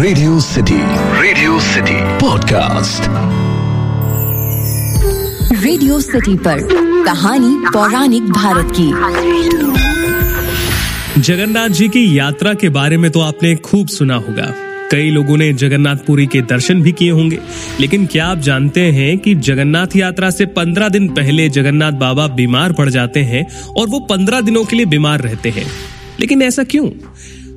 Radio City Radio City podcast Radio City पर कहानी पौराणिक भारत की। जगन्नाथ जी की यात्रा के बारे में तो आपने खूब सुना होगा। कई लोगों ने जगन्नाथपुरी के दर्शन भी किए होंगे। लेकिन क्या आप जानते हैं कि जगन्नाथ यात्रा से पंद्रह दिन पहले जगन्नाथ बाबा बीमार पड़ जाते हैं और वो पंद्रह दिनों के लिए बीमार रहते हैं? लेकिन ऐसा क्यों?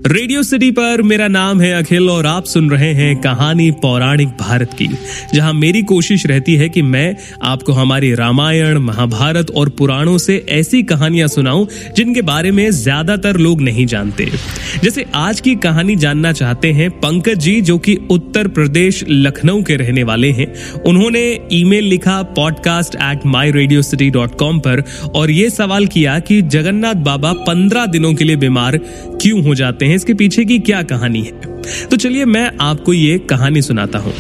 रेडियो सिटी पर मेरा नाम है अखिल और आप सुन रहे हैं कहानी पौराणिक भारत की, जहाँ मेरी कोशिश रहती है कि मैं आपको हमारी रामायण, महाभारत और पुराणों से ऐसी कहानियाँ सुनाऊं, जिनके बारे में ज़्यादातर लोग नहीं जानते। जैसे आज की कहानी जानना चाहते हैं पंकज जी, जो कि उत्तर प्रदेश लखनऊ के रहने वाले हैं। उन्होंने ईमेल लिखा podcast at my Radio City dot com पर और ये सवाल किया कि जगन्नाथ बाबा पंद्रह दिनों के लिए बीमार क्यों हो जाते हैं? हैं इसके पीछे की क्या कहानी है? तो चलिए मैं आपको ये कहानी सुनाता हूँ।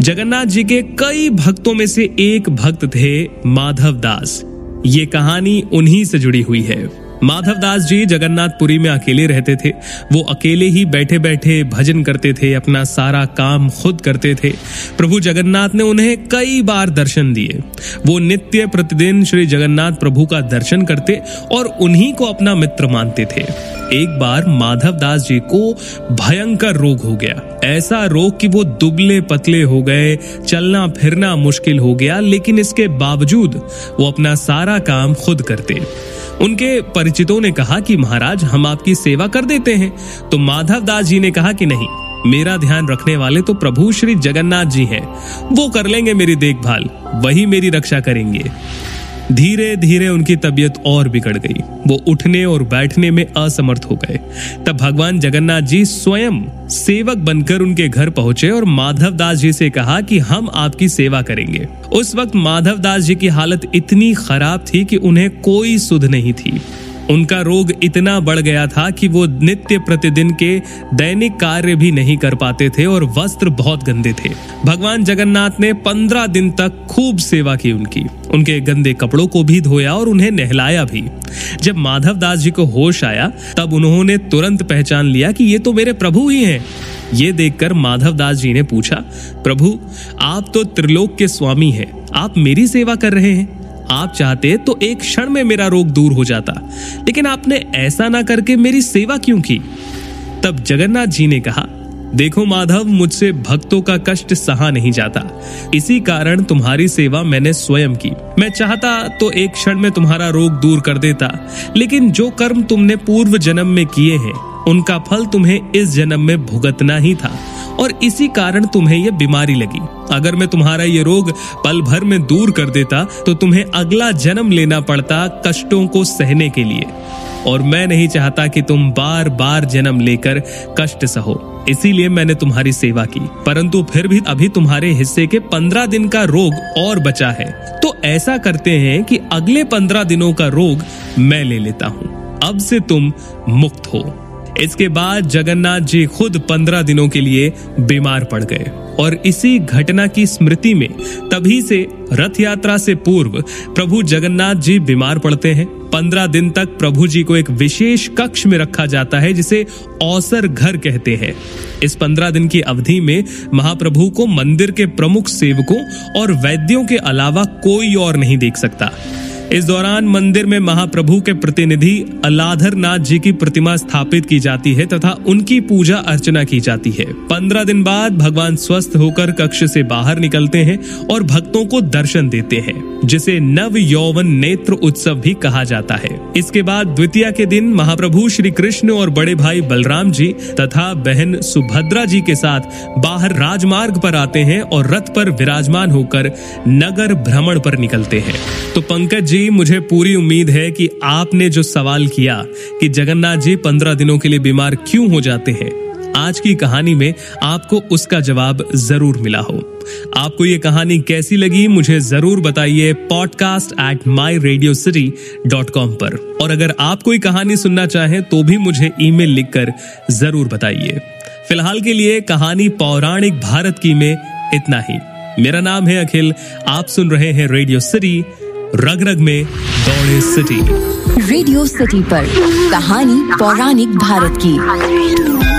जगन्नाथ जी के कई भक्तों में से एक भक्त थे माधव दास। ये कहानी उन्हीं से जुड़ी हुई है। माधव दास जी जगन्नाथपुरी में अकेले रहते थे। वो अकेले ही बैठे बैठे भजन करते थे, अपना सारा काम खुद करते थे। प्रभु जगन्नाथ ने उन्हें कई बार दर्शन दिए। वो नित्य प्रतिदिन श्री जगन्नाथ प्रभु का दर्शन करते और उन्हीं को अपना मित्र मानते थे। एक बार माधव दास जी को भयंकर रोग हो गया। ऐसा रोग कि वो दुबले पतले हो गए, चलना फिरना मुश्किल हो गया, लेकिन इसके बावजूद वो अपना सारा काम खुद करते। उनके परिचितों ने कहा कि महाराज, हम आपकी सेवा कर देते हैं। तो माधव दास जी ने कहा कि नहीं, मेरा ध्यान रखने वाले तो प्रभु श्री जगन्नाथ जी हैं। वो कर लेंगे मेरी देखभाल, वही मेरी रक्षा करेंगे। धीरे धीरे उनकी तबीयत और बिगड़ गई। वो उठने और बैठने में असमर्थ हो गए। तब भगवान जगन्नाथ जी स्वयं सेवक बनकर उनके घर पहुँचे और माधव दास जी से कहा कि हम आपकी सेवा करेंगे। उस वक्त माधव दास जी की हालत इतनी खराब थी कि उन्हें कोई सुध नहीं थी। उनका रोग इतना बढ़ गया था कि वो नित्य प्रतिदिन के दैनिक कार्य भी नहीं कर पाते थे और वस्त्र बहुत गंदे थे। भगवान जगन्नाथ ने पंद्रह दिन तक खूब सेवा की उनकी। उनके गंदे कपड़ों को भी धोया और उन्हें नहलाया भी। जब माधव दास जी को होश आया, तब उन्होंने तुरंत पहचान लिया कि ये तो मेरे प्रभु ही हैं। ये देखकर माधव दास जी ने पूछा, प्रभु, आप तो त्रिलोक के स्वामी हैं। आप मेरी सेवा कर रहे हैं? आप चाहते तो एक क्षण में मेरा रोग दूर हो जाता। लेकिन आपने ऐसा ना करके मेरी सेवा क्यों की? तब जगन्नाथ जी ने कहा, देखो माधव, मुझसे भक्तों का कष्ट सहा नहीं जाता। इसी कारण तुम्हारी सेवा मैंने स्वयं की। मैं चाहता तो एक क्षण में तुम्हारा रोग दूर कर देता। लेकिन जो कर्म तुमने पूर्व जन्म में किए हैं, उनका फल तुम्हें इस जन्म में भुगतना ही था। और इसी कारण तुम्हें यह बीमारी लगी। अगर मैं तुम्हारा ये रोग पल भर में दूर कर देता तो तुम्हें अगला जन्म लेना पड़ता कष्टों को सहने के लिए। और मैं नहीं चाहता कि तुम बार बार जन्म लेकर कष्ट सहो। इसीलिए मैंने तुम्हारी सेवा की। परंतु फिर भी अभी तुम्हारे हिस्से के पंद्रह दिन का रोग और बचा है। तो ऐसा करते हैं कि अगले पंद्रह दिनों का रोग मैं ले लेता हूँ। अब से तुम मुक्त हो। इसके बाद जगन्नाथ जी खुद पंद्रह दिनों के लिए बीमार पड़ गए। और इसी घटना की स्मृति में तभी से रथ यात्रा से पूर्व प्रभु जगन्नाथ जी बीमार पड़ते हैं। पंद्रह दिन तक प्रभु जी को एक विशेष कक्ष में रखा जाता है, जिसे औसर घर कहते हैं। इस पंद्रह दिन की अवधि में महाप्रभु को मंदिर के प्रमुख सेवकों और वैद्यों के अलावा कोई और नहीं देख सकता। इस दौरान मंदिर में महाप्रभु के प्रतिनिधि अलाधर नाथ जी की प्रतिमा स्थापित की जाती है तथा उनकी पूजा अर्चना की जाती है। पंद्रह दिन बाद भगवान स्वस्थ होकर कक्ष से बाहर निकलते हैं और भक्तों को दर्शन देते हैं, जिसे नव यौवन नेत्र उत्सव भी कहा जाता है। इसके बाद द्वितीय के दिन महाप्रभु श्री कृष्ण और बड़े भाई बलराम जी तथा बहन सुभद्रा जी के साथ बाहर राजमार्ग पर आते हैं और रथ पर विराजमान होकर नगर भ्रमण पर निकलते हैं। तो पंकज जी मुझे पूरी उम्मीद है कि आपने जो सवाल किया कि जगन्नाथ जी पंद्रह दिनों के लिए बीमार क्यों हो जाते हैं, आज की कहानी में आपको उसका जवाब ज़रूर मिला हो। आपको ये कहानी कैसी लगी, मुझे ज़रूर बताइए podcast at my Radio City dot com पर। और अगर आप कोई कहानी सुनना चाहें तो भी मुझे ईमेल लिखकर ज़रूर बताइए। फ़िलहाल के लिए कहानी पौराणिक भारत की में इतना ही। मेरा नाम है अखिल, आप सुन रहे हैं रेडियो सिटी रग रग में दौड़े सिटी। रेडियो सिटी पर कहानी पौराणिक भारत की।